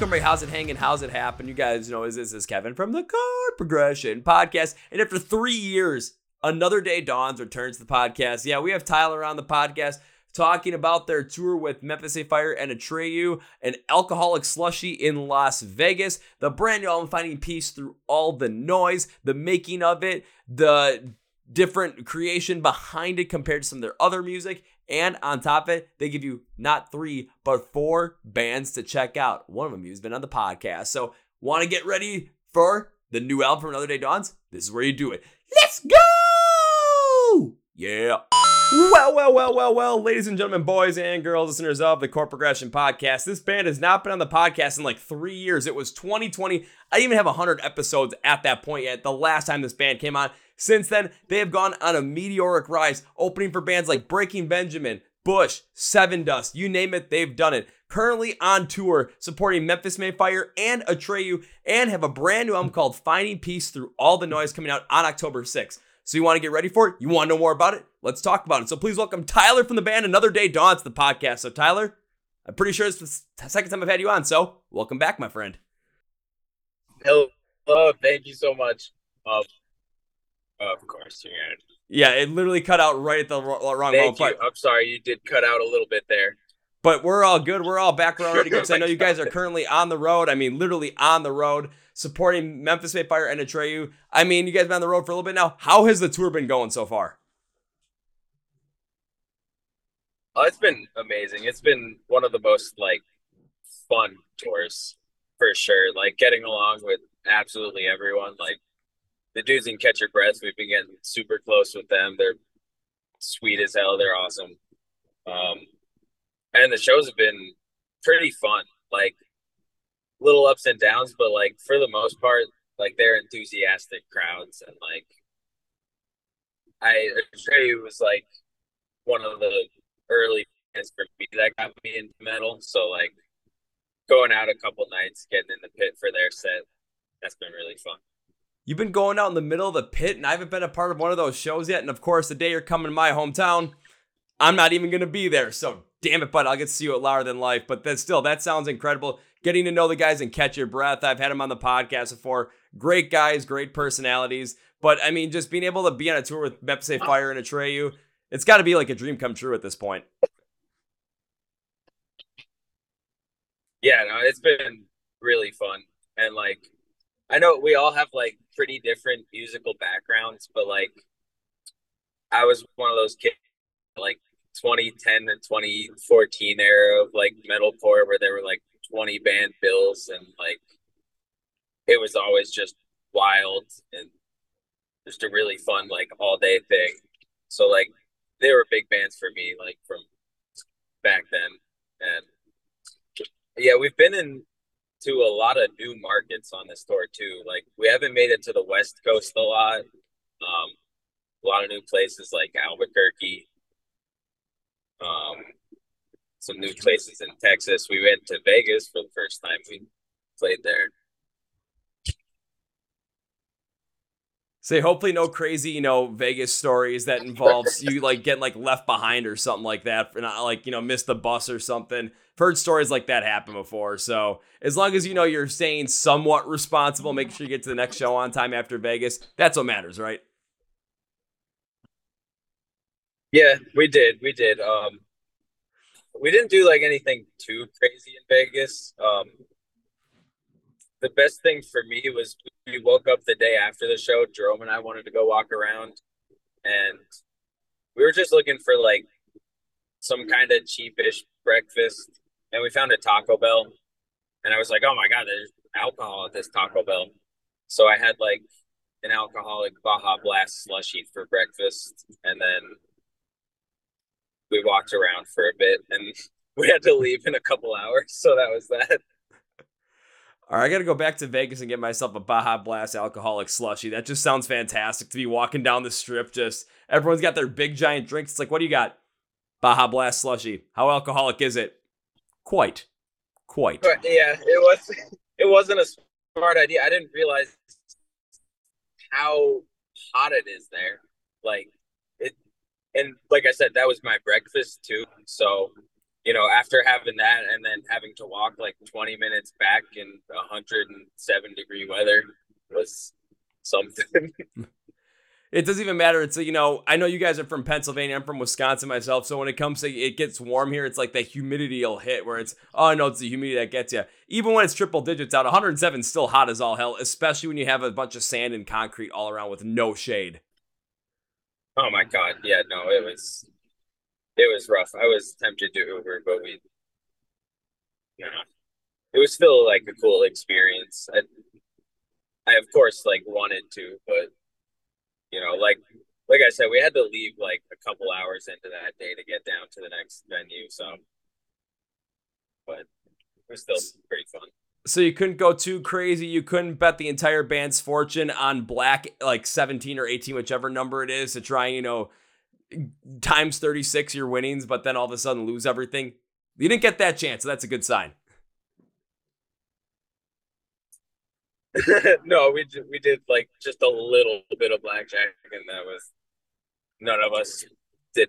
How's it hanging? How's it happen? You guys know, is this is Kevin from the Chord Progression Podcast. And after three years, another day dawns returns to the podcast. Yeah, we have Tyler on the podcast talking about their tour with Memphis Fire and Atreyu, an alcoholic slushy in Las Vegas, the brand new album Finding Peace Through All the Noise, the making of it, the different creation behind it compared to some of their other music. And on top of it, they give you not three, but four bands to check out. One of them has been on the podcast. So, want to get ready for the new album from Another Day Dawns? This is where you do it. Let's go! Yeah. Well, well, well, well, well, ladies and gentlemen, boys and girls, listeners of the Chord Progression Podcast. This band has not been on the podcast in like three years. It was 2020. I didn't even have 100 episodes at that point yet, the last time this band came on. Since then, they have gone on a meteoric rise, opening for bands like Breaking Benjamin, Bush, Sevendust, you name it, they've done it. Currently on tour, supporting Memphis May Fire and Atreyu, and have a brand new album called Finding Peace Through All the Noise coming out on October 6th. So you want to get ready for it? You want to know more about it? Let's talk about it. So please welcome Tyler from the band Another Day Dawns the podcast. So Tyler, I'm pretty sure it's the second time I've had you on. So welcome back, my friend. Hello, thank you so much. Uh, of course, yeah. Yeah, it literally cut out right at the wrong Thank moment. You. I'm sorry, you did cut out a little bit there. But we're all good. We're all back around ready because I know you guys are currently on the road. I mean, literally on the road supporting Memphis Fire and Atreyu. I mean, you guys been on the road for a little bit now. How has the tour been going so far? Oh, it's been amazing. It's been one of the most like fun tours for sure. Like getting along with absolutely everyone. Like the dudes in Catch Your Breath, we've been getting super close with them. They're sweet as hell. They're awesome. Um, and the shows have been pretty fun. Like little ups and downs, but like for the most part, like they're enthusiastic crowds and like I Atreyu was like one of the early fans for me that got me into metal. So like going out a couple nights, getting in the pit for their set, that's been really fun. You've been going out in the middle of the pit, and I haven't been a part of one of those shows yet. And of course, the day you're coming to my hometown, I'm not even going to be there. So damn it, but I'll get to see you at Louder Than Life. But that still, that sounds incredible getting to know the guys and catch your breath. I've had them on the podcast before. Great guys, great personalities. But I mean, just being able to be on a tour with Memphis Fire and Atreyu, it's got to be like a dream come true at this point. Yeah, no, it's been really fun. And like, I know we all have like pretty different musical backgrounds, but like, I was one of those kids like 2010 and 2014 era of like metalcore where there were like 20 band bills and like it was always just wild and just a really fun like all day thing. So like they were big bands for me like from back then. And yeah we've been in to a lot of new markets on this tour too like we haven't made it to the west coast a lot um a lot of new places like albuquerque um some new places in Texas. We went to Vegas for the first time. We played there. Say hopefully no crazy, you know, Vegas stories that involves you like getting like left behind or something like that, for not like you know miss the bus or something. I've heard stories like that happen before. So as long as you know you're staying somewhat responsible, making sure you get to the next show on time after Vegas, that's what matters, right? Yeah, we did. We did. Um, we didn't do like anything too crazy in Vegas. Um, the best thing for me was we woke up the day after the show. Jerome and I wanted to go walk around, and we were just looking for like some kind of cheapish breakfast, and we found a Taco Bell, and I was like, "Oh my god, there's alcohol at this Taco Bell." So I had like an alcoholic Baja Blast slushy for breakfast, and then we walked around for a bit and we had to leave in a couple hours. So that was that. All right, I got to go back to Vegas and get myself a Baja Blast alcoholic slushy. That just sounds fantastic to be walking down the strip. Just everyone's got their big giant drinks. It's like, what do you got? Baja Blast slushy. How alcoholic is it? Quite, quite. But yeah, it was. It wasn't a smart idea. I didn't realize how hot it is there. Like it, and like I said, that was my breakfast too. So you know, after having that and then having to walk like 20 minutes back in 107 degree weather was something. it doesn't even matter. It's you know, I know you guys are from Pennsylvania. I'm from Wisconsin myself. So when it comes to it gets warm here, it's like that humidity will hit where it's oh no, it's the humidity that gets you. Even when it's triple digits out, 107 is still hot as all hell, especially when you have a bunch of sand and concrete all around with no shade. Oh my god, yeah, no, it was it was rough. I was tempted to Uber, but we, you know, it was still like a cool experience. I, I of course like wanted to, but you know, like like I said, we had to leave like a couple hours into that day to get down to the next venue. So, but it was still pretty fun. So you couldn't go too crazy. You couldn't bet the entire band's fortune on black, like 17 or 18, whichever number it is, to try and, you know, times 36 your winnings, but then all of a sudden lose everything. You didn't get that chance, so that's a good sign. no, we we did like just a little bit of blackjack, and that was none of us did.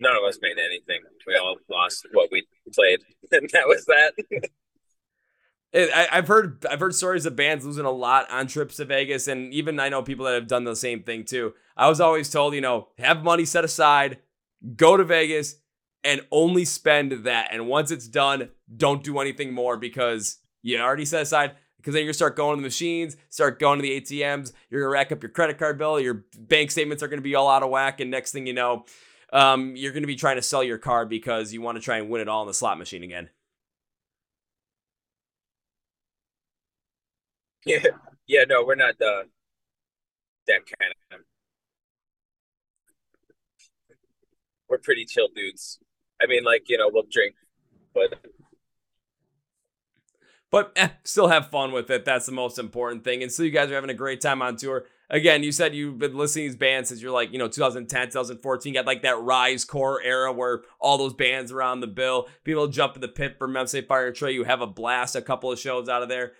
None of us made anything. We all lost what we played, and that was that. I, have heard I've heard stories of bands losing a lot on trips to Vegas, and even I know people that have done the same thing too. I was always told, you know, have money set aside, go to Vegas, and only spend that. And once it's done, don't do anything more because you already set aside. Because then you're gonna start going to the machines, start going to the ATMs. You're gonna rack up your credit card bill. Your bank statements are gonna be all out of whack, and next thing you know, um, you're gonna be trying to sell your car because you want to try and win it all in the slot machine again. Yeah, yeah, no, we're not uh, that kind of. We're pretty chill dudes. I mean, like you know, we'll drink, but but eh, still have fun with it. That's the most important thing. And so you guys are having a great time on tour. Again, you said you've been listening to these bands since you're like, you know, 2010, 2014. got like that Risecore era where all those bands were on the bill. People jump in the pit for Memphis Fire and Trey. You have a blast, a couple of shows out of there.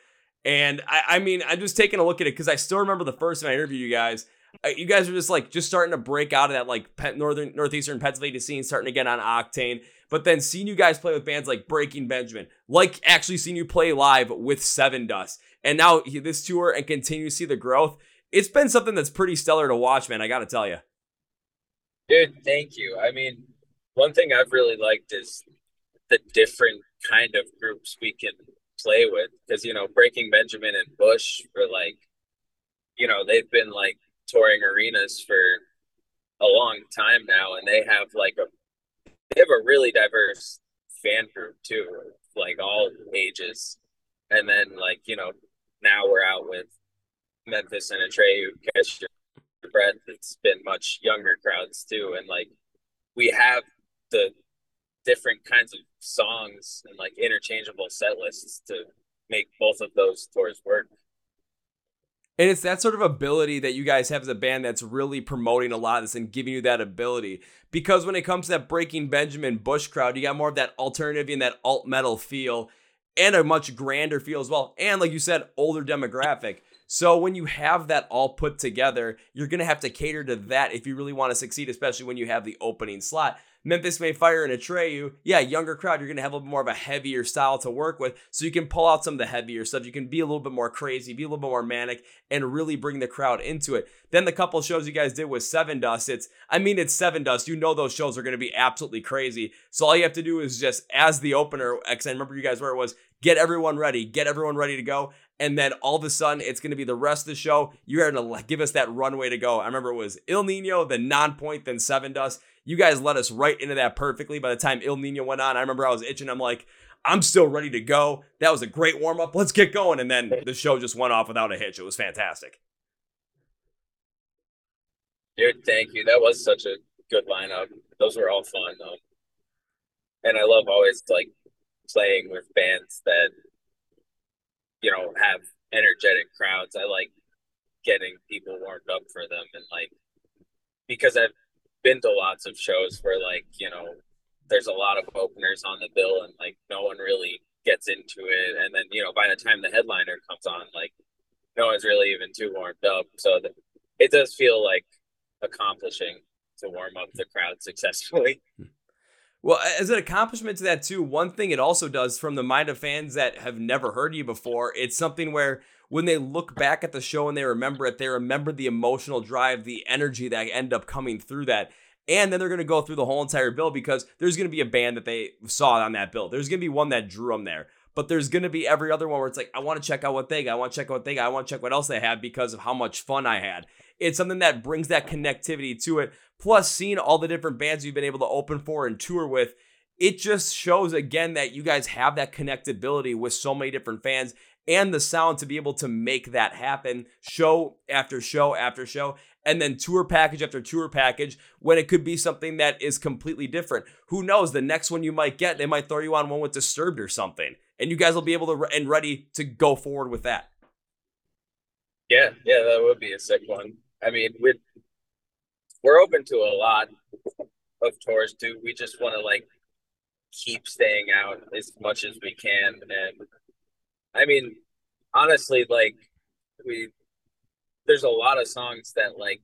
And I, I mean, I'm just taking a look at it because I still remember the first time I interviewed you guys. Uh, you guys are just like just starting to break out of that like northern northeastern Pennsylvania scene, starting to get on Octane. But then seeing you guys play with bands like Breaking Benjamin, like actually seeing you play live with Sevendust, and now this tour and continue to see the growth. It's been something that's pretty stellar to watch, man. I got to tell you. Dude, thank you. I mean, one thing I've really liked is the different kind of groups we can play with because you know breaking benjamin and bush for like you know they've been like touring arenas for a long time now and they have like a they have a really diverse fan group too like all ages. And then like you know now we're out with memphis and Atreyu catch your breath it's been much younger crowds too and like we have the different kinds of songs and like interchangeable set lists to make both of those tours work. And it's that sort of ability that you guys have as a band that's really promoting a lot of this and giving you that ability. Because when it comes to that Breaking Benjamin Bush crowd, you got more of that alternative and that alt metal feel and a much grander feel as well. And like you said, older demographic. So when you have that all put together, you're going to have to cater to that if you really want to succeed, especially when you have the opening slot. Memphis May Fire and You, yeah, younger crowd, you're going to have a little more of a heavier style to work with. So you can pull out some of the heavier stuff. You can be a little bit more crazy, be a little bit more manic, and really bring the crowd into it. Then the couple shows you guys did with Sevendust, it's, I mean, it's Sevendust. You know those shows are going to be absolutely crazy. So all you have to do is just, as the opener, because I remember you guys where it was, get everyone ready, get everyone ready to go. And then all of a sudden, it's going to be the rest of the show. You're going to give us that runway to go. I remember it was Ill Niño, then Nonpoint, then Sevendust. You guys led us right into that perfectly. By the time Ill Niño went on, I remember I was itching. I'm like, I'm still ready to go. That was a great warm up. Let's get going. And then the show just went off without a hitch. It was fantastic. Dude, thank you. That was such a good lineup. Those were all fun. And I love always like playing with bands that you know have energetic crowds. I like getting people warmed up for them and like because I've been to lots of shows where like you know there's a lot of openers on the bill and like no one really gets into it. And then you know by the time the headliner comes on like no one's really even too warmed up. So the, it does feel like accomplishing to warm up the crowd successfully hmm. Well, as an accomplishment to that too, one thing it also does from the mind of fans that have never heard you before, it's something where when they look back at the show and they remember it, they remember the emotional drive, the energy that end up coming through that. And then they're going to go through the whole entire bill because there's going to be a band that they saw on that bill. There's going to be one that drew them there. But there's going to be every other one where it's like, I want to check out what they got. I want to check out what they got. I want to check what else they have because of how much fun I had. It's something that brings that connectivity to it. Plus, seeing all the different bands you've been able to open for and tour with, it just shows again that you guys have that connectability with so many different fans and the sound to be able to make that happen show after show after show and then tour package after tour package when it could be something that is completely different. Who knows? The next one you might get, they might throw you on one with Disturbed or something, and you guys will be able to and ready to go forward with that. Yeah, yeah, that would be a sick one. I mean, we we're open to a lot of tours too. We just want to like keep staying out as much as we can, and I mean, honestly, like we there's a lot of songs that like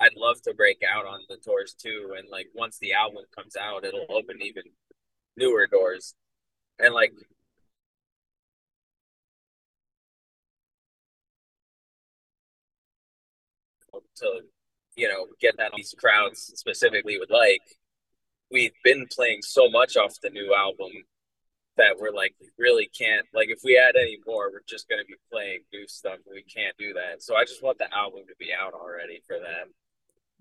I'd love to break out on the tours too. And like once the album comes out, it'll open even newer doors. And like to you know get that these crowds specifically would like we've been playing so much off the new album that we're like we really can't like if we add any more we're just going to be playing new stuff we can't do that. So i just want the album to be out already for them.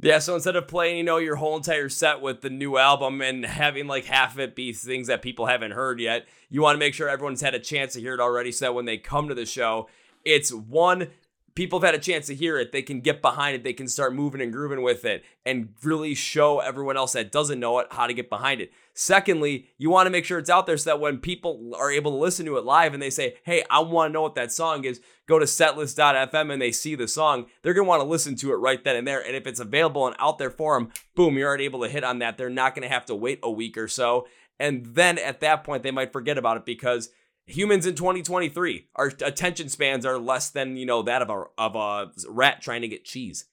Yeah so instead of playing you know your whole entire set with the new album and having like half of it be things that people haven't heard yet you want to make sure everyone's had a chance to hear it already so that when they come to the show it's one people have had a chance to hear it, they can get behind it, they can start moving and grooving with it, and really show everyone else that doesn't know it how to get behind it. Secondly, you want to make sure it's out there so that when people are able to listen to it live and they say, Hey, I want to know what that song is, go to setlist.fm and they see the song, they're going to want to listen to it right then and there. And if it's available and out there for them, boom, you're already able to hit on that. They're not going to have to wait a week or so. And then at that point, they might forget about it because humans in 2023 our attention spans are less than you know that of a of a rat trying to get cheese.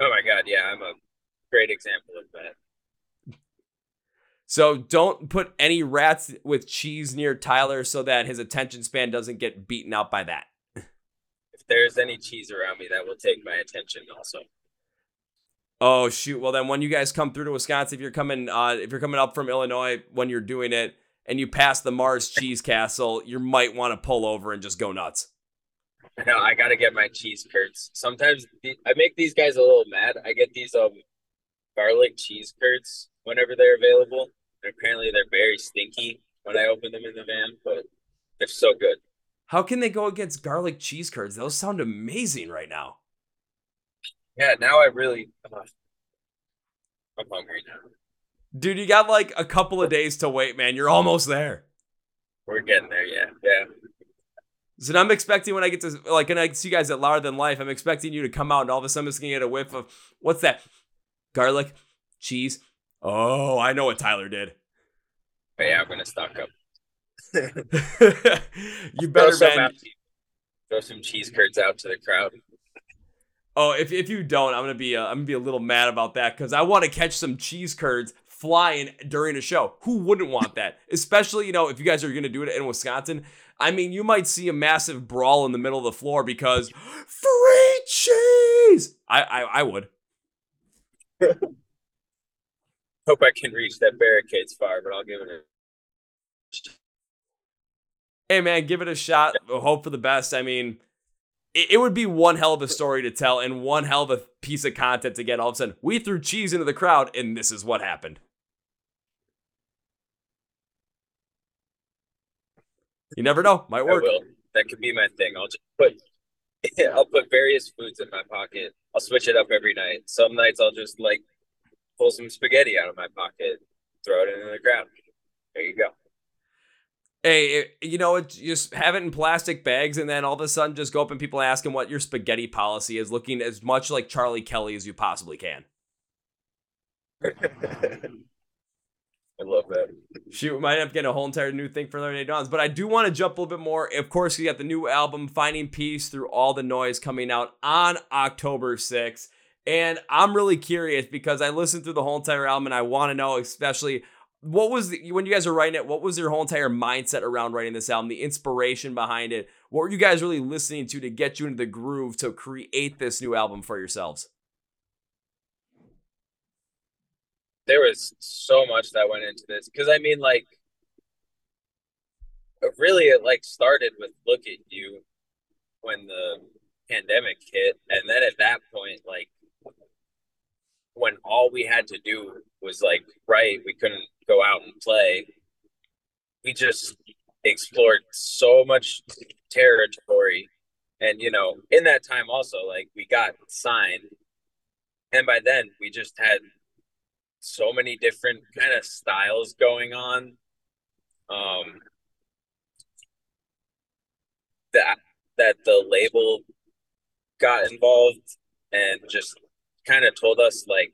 Oh my god yeah i'm a great example of that. So don't put any rats with cheese near tyler so that his attention span doesn't get beaten out by that. If there's any cheese around me that will take my attention also. Oh shoot. Well then when you guys come through to wisconsin if you're coming uh if you're coming up from illinois when you're doing it and you pass the Mars Cheese Castle, you might want to pull over and just go nuts. No, I gotta get my cheese curds. Sometimes the, I make these guys a little mad. I get these um garlic cheese curds whenever they're available. And apparently, they're very stinky when I open them in the van, but they're so good. How can they go against garlic cheese curds? Those sound amazing right now. Yeah, now I really, uh, I'm hungry now. Dude, you got like a couple of days to wait, man. You're almost there. We're getting there, yeah. Yeah. So I'm expecting when I get to like when I see you guys at Louder Than Life, I'm expecting you to come out and all of a sudden I'm just gonna get a whiff of what's that? Garlic, cheese. Oh, I know what Tyler did. But yeah, I'm gonna stock up. you better throw some, throw some cheese curds out to the crowd. Oh, if, if you don't, I'm gonna be uh, I'm gonna be a little mad about that because I want to catch some cheese curds flying during a show. Who wouldn't want that? Especially, you know, if you guys are going to do it in Wisconsin. I mean, you might see a massive brawl in the middle of the floor because free cheese. I I, I would. Hope I can reach that barricades far, but I'll give it a. Hey man, give it a shot. Hope for the best. I mean, it, it would be one hell of a story to tell and one hell of a piece of content to get. All of a sudden, we threw cheese into the crowd, and this is what happened. You never know. Might work. That could be my thing. I'll just put I'll put various foods in my pocket. I'll switch it up every night. Some nights I'll just like pull some spaghetti out of my pocket, throw it in the ground. There you go. Hey, you know, just have it in plastic bags, and then all of a sudden, just go up and people ask him what your spaghetti policy is, looking as much like Charlie Kelly as you possibly can. I love that. Shoot, we might have to get a whole entire new thing for 30 Day Dawns. But I do want to jump a little bit more. Of course, you got the new album, Finding Peace Through All the Noise, coming out on October 6th. And I'm really curious because I listened through the whole entire album and I want to know, especially what was the, when you guys were writing it? What was your whole entire mindset around writing this album? The inspiration behind it? What were you guys really listening to to get you into the groove to create this new album for yourselves? There was so much that went into this because I mean, like, really, it like started with "Look at You" when the pandemic hit, and then at that point, like, when all we had to do was like write, we couldn't go out and play. We just explored so much territory. And, you know, in that time also, like we got signed. And by then we just had so many different kind of styles going on. Um, that that the label got involved and just kind of told us like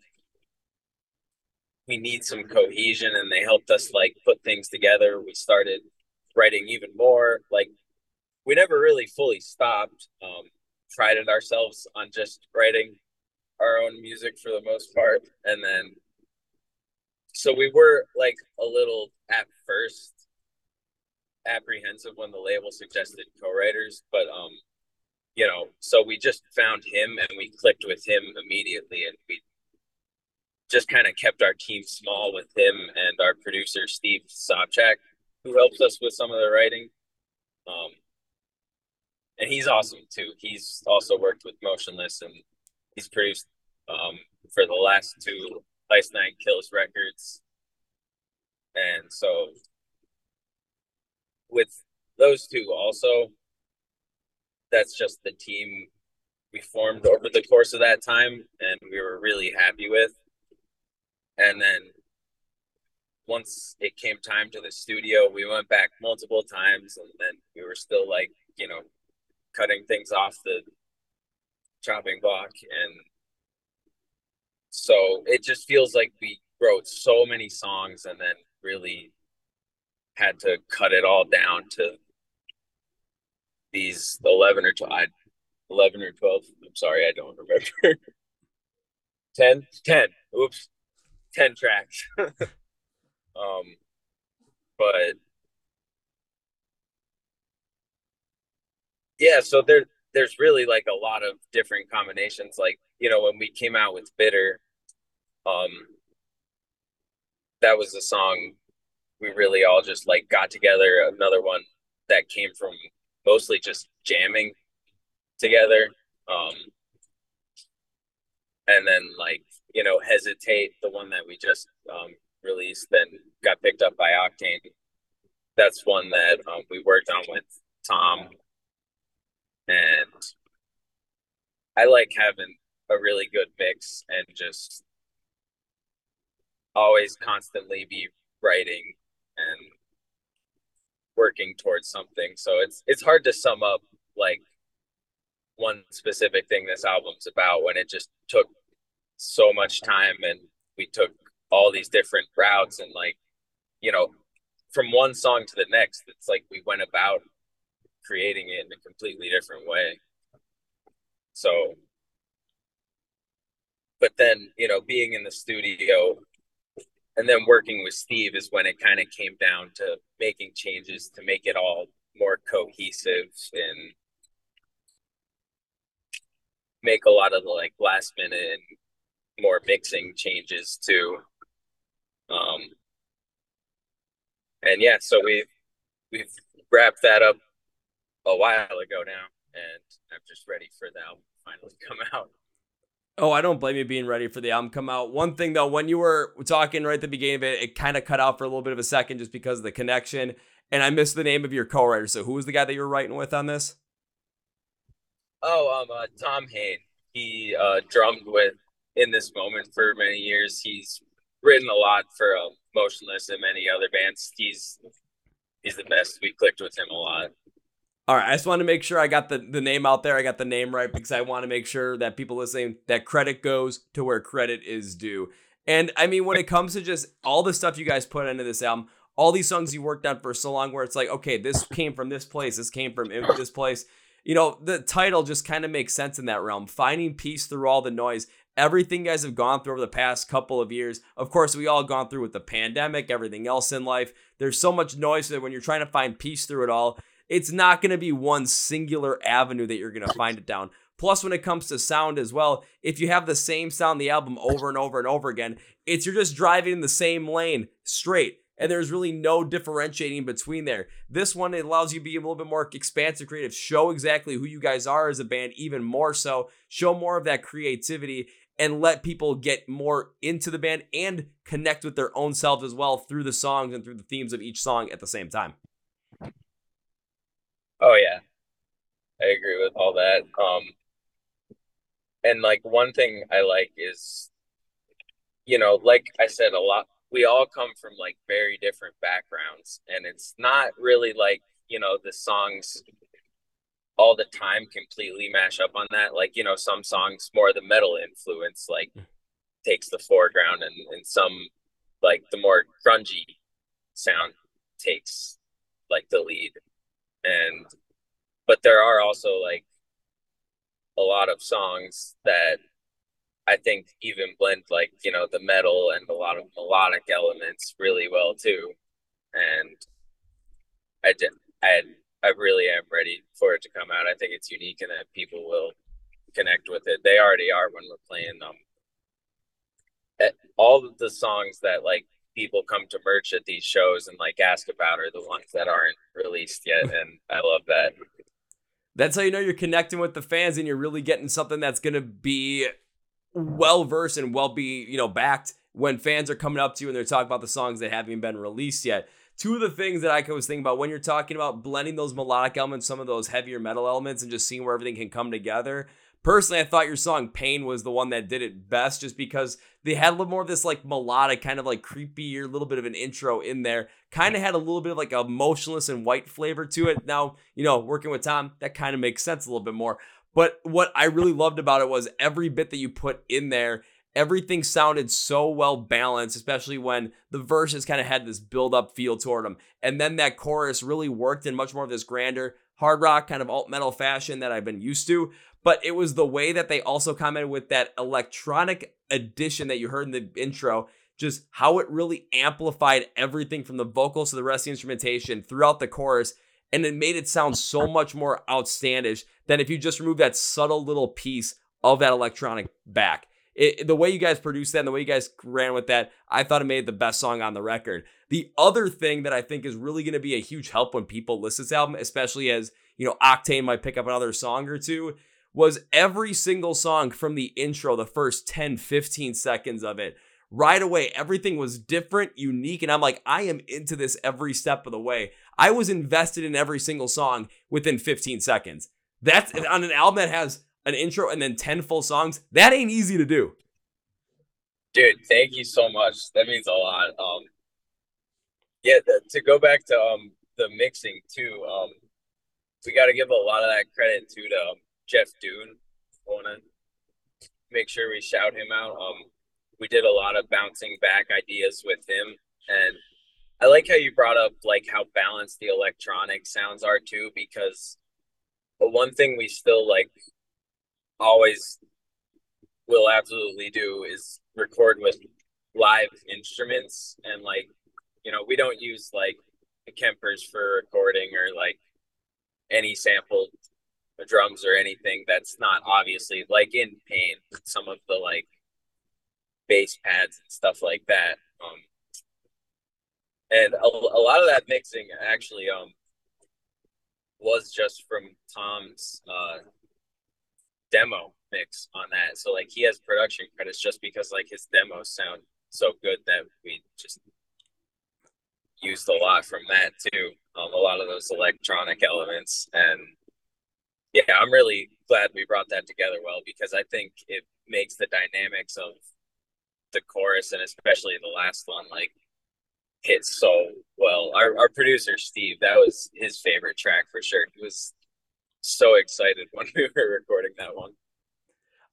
we need some cohesion and they helped us like put things together. We started writing even more. Like we never really fully stopped um prided ourselves on just writing our own music for the most part. And then so we were like a little at first apprehensive when the label suggested co-writers but um you know so we just found him and we clicked with him immediately and we just kind of kept our team small with him and our producer Steve Sopchak, who helps us with some of the writing. Um, and he's awesome too. He's also worked with Motionless and he's produced um, for the last two Ice Nine Kills records. And so with those two also, that's just the team we formed over the course of that time and we were really happy with. And then once it came time to the studio, we went back multiple times and then we were still like, you know, cutting things off the chopping block. And so it just feels like we wrote so many songs and then really had to cut it all down to these 11 or 12, 11 or 12. I'm sorry, I don't remember. 10? 10. Oops. 10 tracks. um, but yeah, so there, there's really like a lot of different combinations. Like, you know, when we came out with Bitter, um, that was a song we really all just like got together. Another one that came from mostly just jamming together. Um, and then like you know, hesitate, the one that we just um, released and got picked up by Octane. That's one that um, we worked on with Tom. And I like having a really good mix and just always constantly be writing and working towards something. So it's it's hard to sum up like one specific thing this album's about when it just took so much time and we took all these different routes and like you know from one song to the next it's like we went about creating it in a completely different way so but then you know being in the studio and then working with steve is when it kind of came down to making changes to make it all more cohesive and make a lot of the like last minute and more mixing changes too. Um, and yeah, so we've we've wrapped that up a while ago now, and I'm just ready for the album to finally come out. Oh, I don't blame you being ready for the album come out. One thing though, when you were talking right at the beginning of it, it kind of cut out for a little bit of a second just because of the connection. And I missed the name of your co-writer. So who was the guy that you were writing with on this? Oh, um, uh, Tom Hayden. He uh, drummed with in this moment for many years. He's written a lot for um, Motionless and many other bands. He's he's the best. We clicked with him a lot. All right, I just want to make sure I got the, the name out there. I got the name right because I want to make sure that people listening that credit goes to where credit is due. And I mean, when it comes to just all the stuff you guys put into this album, all these songs you worked on for so long, where it's like, okay, this came from this place, this came from this place. You know, the title just kind of makes sense in that realm. Finding peace through all the noise. everything you guys have gone through over the past couple of years. Of course, we all gone through with the pandemic, everything else in life. There's so much noise that when you're trying to find peace through it all, it's not going to be one singular avenue that you're going to find it down. Plus, when it comes to sound as well, if you have the same sound the album over and over and over again, it's you're just driving in the same lane straight. And there's really no differentiating between there. This one it allows you to be a little bit more expansive, creative, show exactly who you guys are as a band, even more so, show more of that creativity, and let people get more into the band and connect with their own selves as well through the songs and through the themes of each song at the same time. Oh yeah. I agree with all that. Um and like one thing I like is you know, like I said a lot we all come from like very different backgrounds and it's not really like, you know, the songs all the time completely mash up on that. Like, you know, some songs more the metal influence like takes the foreground and, and some like the more grungy sound takes like the lead. There are also like a lot of songs that I think even blend like, you know, the metal and a lot of melodic elements really well too. And I did I I really am ready for it to come out. I think it's unique and that people will connect with it. They already are when we're playing them. Um, all of the songs that like people come to merch at these shows and like ask about are the ones that aren't released yet and I love that. That's how you know you're connecting with the fans and you're really getting something that's going to be well versed and well be, you know, backed when fans are coming up to you and they're talking about the songs that haven't been released yet. Two of the things that I was thinking about when you're talking about blending those melodic elements, some of those heavier metal elements, and just seeing where everything can come together. Personally, I thought your song Pain was the one that did it best just because they had a little more of this like melodic, kind of like creepy, or little bit of an intro in there. Kind of had a little bit of like a Motionless In White flavor to it. Now, you know, working with Tom, that kind of makes sense a little bit more. But what I really loved about it was every bit that you put in there, everything sounded so well balanced, especially when the verses kind of had this build up feel toward them. And then that chorus really worked in much more of this grander hard rock kind of alt metal fashion that I've been used to. But it was the way that they also commented with that electronic addition that you heard in the intro, just how it really amplified everything from the vocals to the rest of the instrumentation throughout the chorus and it made it sound so much more outstandish than if you just remove that subtle little piece of that electronic back. It, the way you guys produced that and the way you guys ran with that, I thought it made the best song on the record. The other thing that I think is really going to be a huge help when people listen to this album, especially as, you know, Octane might pick up another song or two, was every single song from the intro, the first 10, 15 seconds of it, right away, everything was different, unique. And I'm like, I am into this every step of the way. I was invested in every single song within 15 seconds. That's on an album that has an intro and then 10 full songs. That ain't easy to do. Dude, thank you so much. That means a lot. Um, yeah, the, to go back to um the mixing too. Um, we got to give a lot of that credit to um, Jeff Dune. Want to make sure we shout him out. Um, we did a lot of bouncing back ideas with him, and I like how you brought up like how balanced the electronic sounds are too, because the one thing we still like always will absolutely do is record with live instruments and like you know we don't use like Kempers for recording or like any sampled drums or anything that's not obviously like in pain some of the like bass pads and stuff like that um and a, a lot of that mixing actually um was just from Tom's uh demo mix on that. So like he has production credits just because like his demos sound so good that we just used a lot from that too. Um, a lot of those electronic elements and yeah, I'm really glad we brought that together well because I think it makes the dynamics of the chorus and especially the last one like hit so well. Our our producer Steve, that was his favorite track for sure. He was so excited when we were recording that one.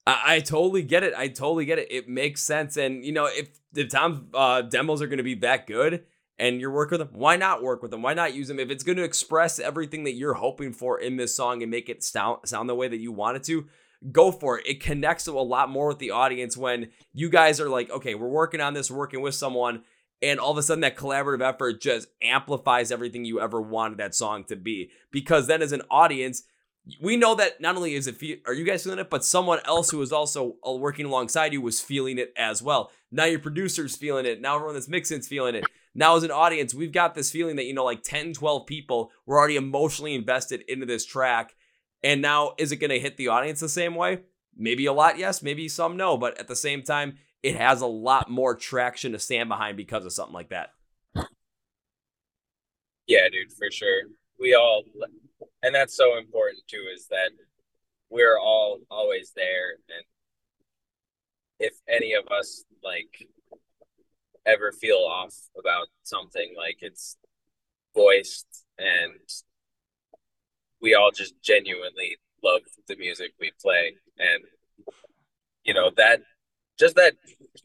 I, I totally get it. I totally get it. It makes sense. And you know, if the Tom uh, demos are going to be that good and you're working with them, why not work with them? Why not use them? If it's going to express everything that you're hoping for in this song and make it sound sound the way that you want it to, go for it. It connects a lot more with the audience when you guys are like, okay, we're working on this, working with someone, and all of a sudden that collaborative effort just amplifies everything you ever wanted that song to be. Because then as an audience, we know that not only is it fe- are you guys feeling it, but someone else who is also uh, working alongside you was feeling it as well. Now your producer's feeling it. Now everyone that's mixing is feeling it. Now as an audience, we've got this feeling that you know like 10, 12 people were already emotionally invested into this track. And now is it going to hit the audience the same way? Maybe a lot yes, maybe some no, but at the same time, it has a lot more traction to stand behind because of something like that. Yeah, dude, for sure. We all and that's so important too is that we're all always there and if any of us like ever feel off about something like it's voiced and we all just genuinely love the music we play and you know that just that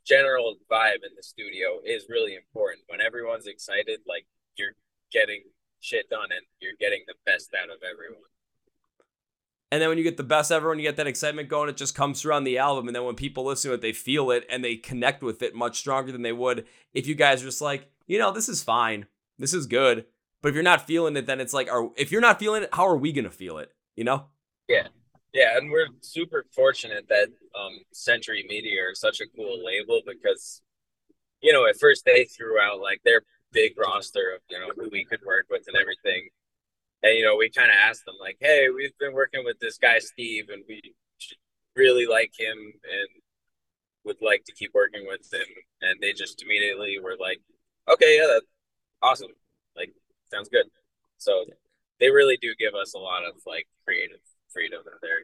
general vibe in the studio is really important when everyone's excited like you're getting shit done and you're getting the best out of everyone. And then when you get the best ever, when you get that excitement going, it just comes through on the album. And then when people listen to it, they feel it and they connect with it much stronger than they would if you guys are just like, you know, this is fine. This is good. But if you're not feeling it, then it's like, are if you're not feeling it, how are we gonna feel it? You know? Yeah. Yeah, and we're super fortunate that um, Century Media is such a cool label because, you know, at first they threw out like their big roster of you know who we could work with and everything. And you know, we kind of asked them like, "Hey, we've been working with this guy Steve, and we really like him, and would like to keep working with him." And they just immediately were like, "Okay, yeah, that's awesome. Like, sounds good." So they really do give us a lot of like creative freedom, and they're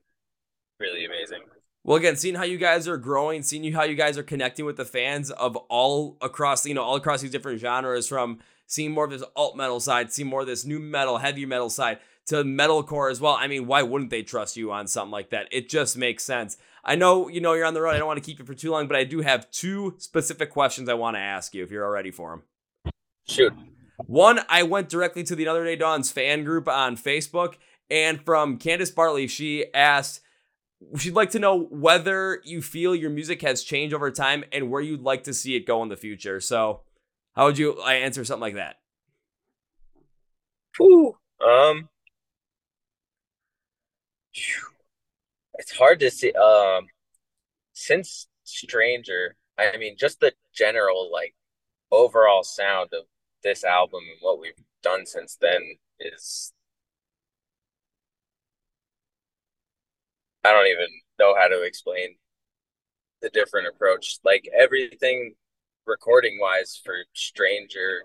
really amazing. Well, again, seeing how you guys are growing, seeing you how you guys are connecting with the fans of all across, you know, all across these different genres, from seeing more of this alt metal side, seeing more of this nu metal, heavy metal side, to metalcore as well. I mean, why wouldn't they trust you on something like that? It just makes sense. I know, you know, you're on the road. I don't want to keep you for too long, but I do have two specific questions I want to ask you if you're all ready for them. Shoot. One, I went directly to the Another Day Dawns fan group on Facebook, and from Candace Bartley, she asked she'd like to know whether you feel your music has changed over time and where you'd like to see it go in the future. So, how would you I answer something like that? Whew. Um, it's hard to see. Um, since Stranger, I mean, just the general like overall sound of this album and what we've done since then is I don't even know how to explain the different approach. Like everything recording wise for Stranger,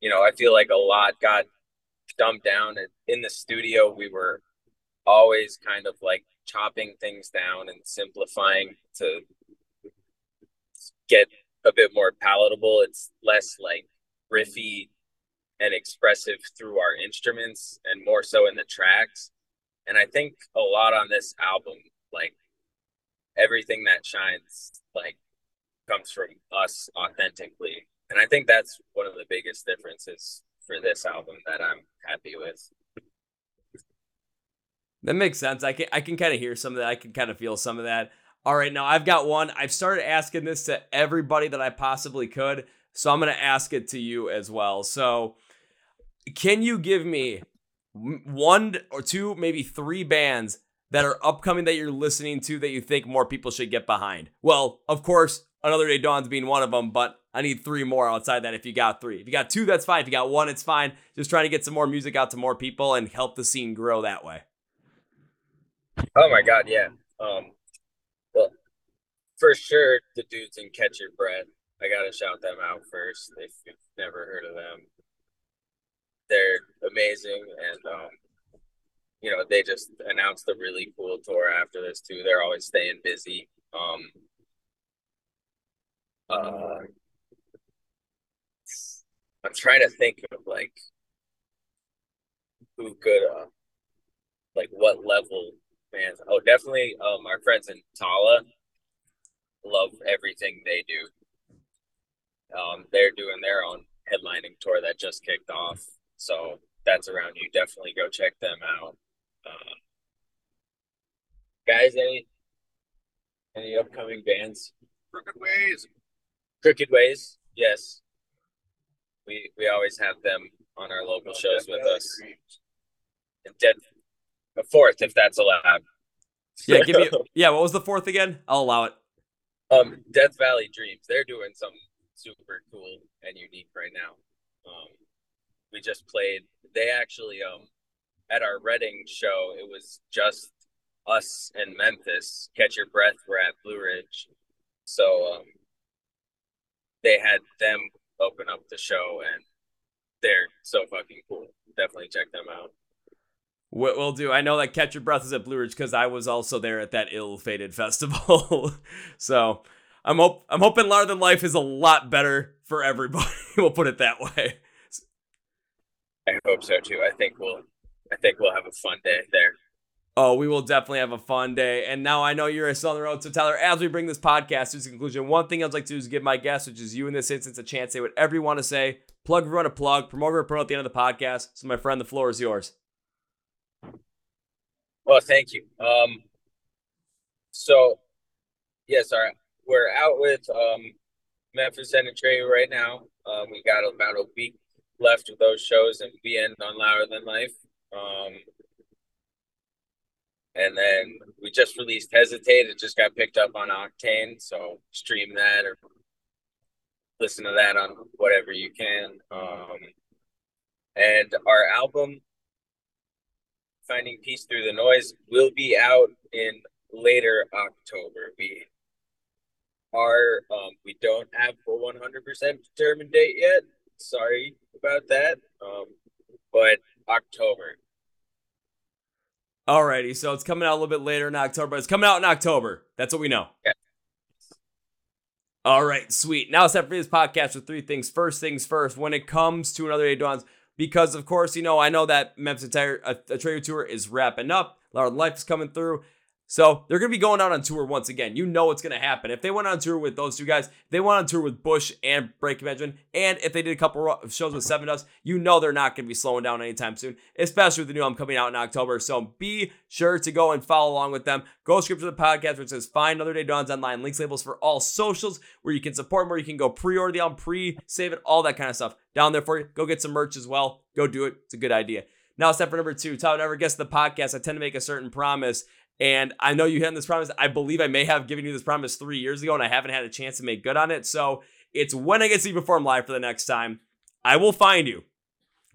you know, I feel like a lot got dumbed down in the studio. We were always kind of like chopping things down and simplifying to get a bit more palatable. It's less like riffy and expressive through our instruments and more so in the tracks. And I think a lot on this album, like everything that shines, like comes from us authentically. And I think that's one of the biggest differences for this album that I'm happy with. That makes sense. I can I can kind of hear some of that. I can kind of feel some of that. All right, now I've got one. I've started asking this to everybody that I possibly could, so I'm going to ask it to you as well. So, can you give me one or two, maybe three bands that are upcoming that you're listening to that you think more people should get behind? Well, of course, Another Day Dawns being one of them, but I need three more outside that if you got three. If you got two, that's fine. If you got one, it's fine. Just trying to get some more music out to more people and help the scene grow that way. Oh my god, yeah. Um well for sure the dudes in Catch Your Breath. I gotta shout them out first if you've never heard of them they're amazing and um, you know they just announced a really cool tour after this too they're always staying busy um uh i'm trying to think of like who could uh like what level bands oh definitely um our friends in Tallah love everything they do um they're doing their own headlining tour that just kicked off so that's around you. Definitely go check them out. Uh, guys, any Any upcoming bands? Crooked Ways. Crooked Ways, yes. We we always have them on our local shows with us. And Dead a fourth, if that's allowed. Yeah, give me. Yeah, what was the fourth again? I'll allow it. um Death Valley Dreams. They're doing something super cool and unique right now. Um, we just played. They actually um at our Reading show. It was just us and Memphis. Catch Your Breath. We're at Blue Ridge, so um, they had them open up the show, and they're so fucking cool. Definitely check them out. What we'll do, I know that Catch Your Breath is at Blue Ridge because I was also there at that ill-fated festival. so I'm hope I'm hoping Louder Than Life is a lot better for everybody. we'll put it that way. I hope so too. I think we'll, I think we'll have a fun day there. Oh, we will definitely have a fun day. And now I know you're still on the road. So, Tyler, as we bring this podcast to its conclusion, one thing I'd like to do is give my guests, which is you in this instance, a chance to say whatever you want to say. Plug run a plug, promote or promote at the end of the podcast. So, my friend, the floor is yours. Well, thank you. Um, so yes, our we're out with um Memphis Atreyu right now. Um, we got about a week left of those shows, and we end on Louder Than Life. Um, and then we just released Hesitate. It just got picked up on Octane, so stream that or listen to that on whatever you can. Um, and our album Finding Peace Through the Noise will be out in later October. We are um we don't have a 100% determined date yet. Sorry about that. Um but October. Alrighty, so it's coming out a little bit later in October, but it's coming out in October. That's what we know. Yeah. All right, sweet. Now it's time for this podcast with three things. First things first, when it comes to another Day Dawns, because of course, you know, I know that Memphis entire a, uh, Atreyu Tour is wrapping up. A lot of life is coming through. So they're gonna be going out on tour once again. You know what's gonna happen. If they went on tour with those two guys, they went on tour with Bush and Breaking Benjamin, and if they did a couple of shows with Sevendust, you know they're not gonna be slowing down anytime soon, especially with the new album coming out in October. So be sure to go and follow along with them. Go script to the podcast it says Find Another Day Dawns online. Links labels for all socials where you can support them, where you can go pre-order the album, pre-save it, all that kind of stuff down there for you. Go get some merch as well. Go do it. It's a good idea. Now, step for number two. Tyler never gets the podcast. I tend to make a certain promise and I know you had this promise. I believe I may have given you this promise three years ago, and I haven't had a chance to make good on it. So it's when I get to see you perform live for the next time. I will find you.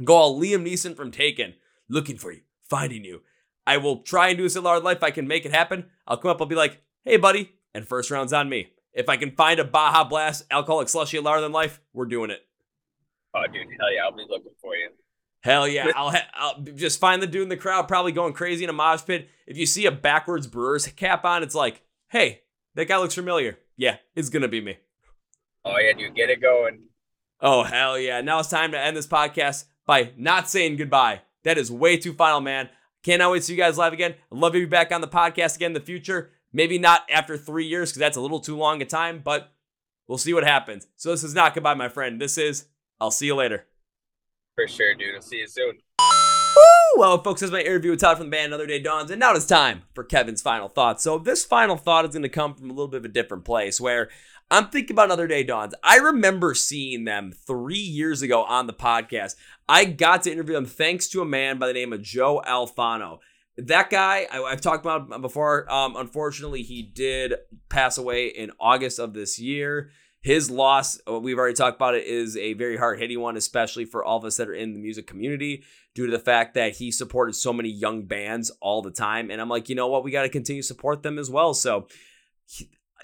Go all Liam Neeson from Taken, looking for you, finding you. I will try and do this in large life. If I can make it happen, I'll come up. I'll be like, "Hey, buddy," and first round's on me. If I can find a Baja Blast alcoholic slushy at Louder Than Life, we're doing it. Oh, dude, hell yeah, I'll be looking for you. Hell yeah. I'll, ha- I'll just find the dude in the crowd probably going crazy in a mosh pit. If you see a backwards Brewers cap on, it's like, hey, that guy looks familiar. Yeah, it's going to be me. Oh, yeah, dude, get it going. Oh, hell yeah. Now it's time to end this podcast by not saying goodbye. That is way too final, man. Cannot wait to see you guys live again. I'd love to be back on the podcast again in the future. Maybe not after three years because that's a little too long a time, but we'll see what happens. So this is not goodbye, my friend. This is I'll see you later. For sure, dude. I'll see you soon. Woo! Well, folks, this is my interview with Todd from the band Another Day Dawns, and now it's time for Kevin's final thoughts. So this final thought is going to come from a little bit of a different place where I'm thinking about Another Day Dawns. I remember seeing them three years ago on the podcast. I got to interview them thanks to a man by the name of Joe Alfano. That guy, I, have talked about before. Um, unfortunately, he did pass away in August of this year. His loss, uh, we've already talked about it, is a very hard hitting one, especially for all of us that are in the music community, due to the fact that he supported so many young bands all the time. And I'm like, you know what? We got to continue to support them as well. So,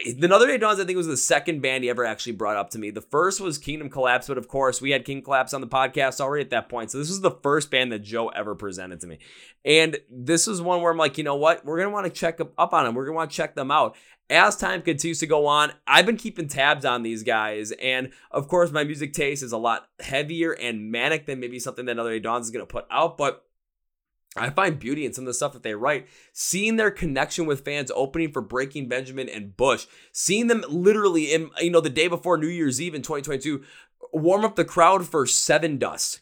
the Another Day Dawns, I think, was the second band he ever actually brought up to me. The first was Kingdom Collapse, but of course, we had King Collapse on the podcast already at that point. So, this was the first band that Joe ever presented to me. And this is one where I'm like, you know what? We're going to want to check up on them. We're going to want to check them out as time continues to go on, I've been keeping tabs on these guys. And of course, my music taste is a lot heavier and manic than maybe something that Another Day Dawns is going to put out. But I find beauty in some of the stuff that they write. Seeing their connection with fans opening for Breaking Benjamin and Bush, seeing them literally in, you know, the day before New Year's Eve in 2022, warm up the crowd for Sevendust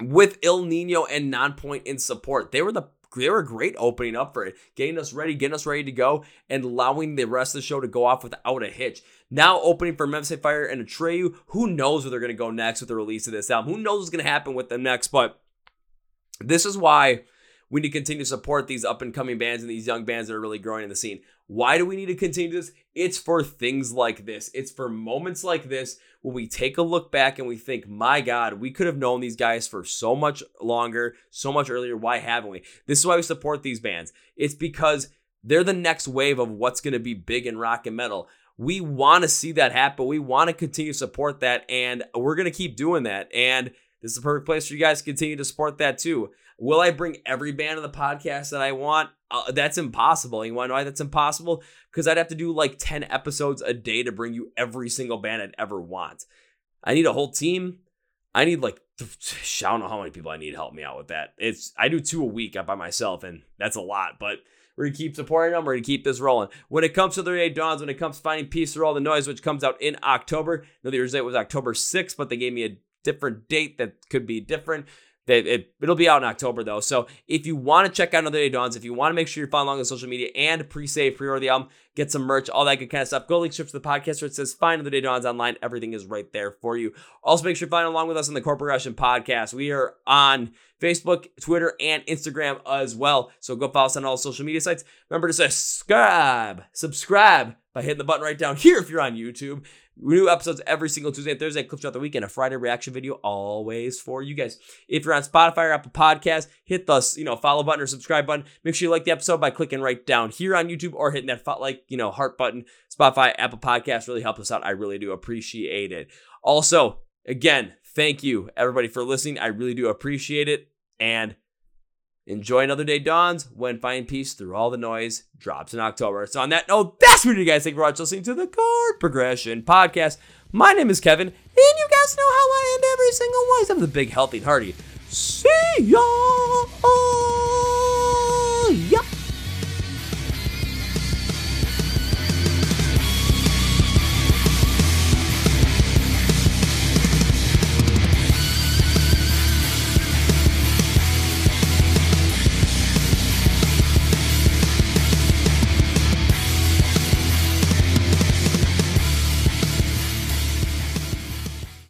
with Ill Niño and Nonpoint in support. They were the they were great opening up for it, getting us ready, getting us ready to go, and allowing the rest of the show to go off without a hitch. Now opening for Memphis Fire and Atreyu, who knows where they're to go next with the release of this album? Who knows what's to happen with them next? But this is why we need to continue to support these up and coming bands and these young bands that are really growing in the scene. Why do we need to continue this? It's for things like this. It's for moments like this when we take a look back and we think, my God, we could have known these guys for so much longer, so much earlier. Why haven't we? This is why we support these bands. It's because they're the next wave of what's going to be big in rock and metal. We want to see that happen. We want to continue to support that, and we're going to keep doing that. And this is the perfect place for you guys to continue to support that too. Will I bring every band on the podcast that I want? Uh, that's impossible. You want to know why that's impossible? Because I'd have to do like 10 episodes a day to bring you every single band I'd ever want. I need a whole team. I need like, I don't know how many people I need to help me out with that. It's I do two a week by myself, and that's a lot, but we're gonna keep supporting them. We're gonna keep this rolling. When it comes to the day dawns, when it comes to finding peace through all the noise, which comes out in October. No, the date was October 6th, but they gave me a different date that could be different. It, it, will be out in October though. So if you want to check out Another Day Dawns, if you want to make sure you're following along on social media and pre-save, pre-order the album, get some merch, all that good kind of stuff, go link strip to the podcast where it says Find Another Day Dawns online. Everything is right there for you. Also make sure you're following along with us on the Chord Progression Podcast. We are on Facebook, Twitter, and Instagram as well. So go follow us on all social media sites. Remember to subscribe, subscribe by hitting the button right down here if you're on YouTube. New episodes every single Tuesday and Thursday, clips throughout the weekend, a Friday reaction video always for you guys. If you're on Spotify or Apple Podcast, hit the you know follow button or subscribe button. Make sure you like the episode by clicking right down here on YouTube or hitting that like you know heart button. Spotify, Apple Podcast really helps us out. I really do appreciate it. Also, again, thank you everybody for listening. I really do appreciate it and Enjoy another day dawns when finding peace through all the noise drops in October. So on that note, that's what you guys think for watching listening to the Chord Progression Podcast. My name is Kevin, and you guys know how I end every single one of the big healthy and hearty. See ya! ya!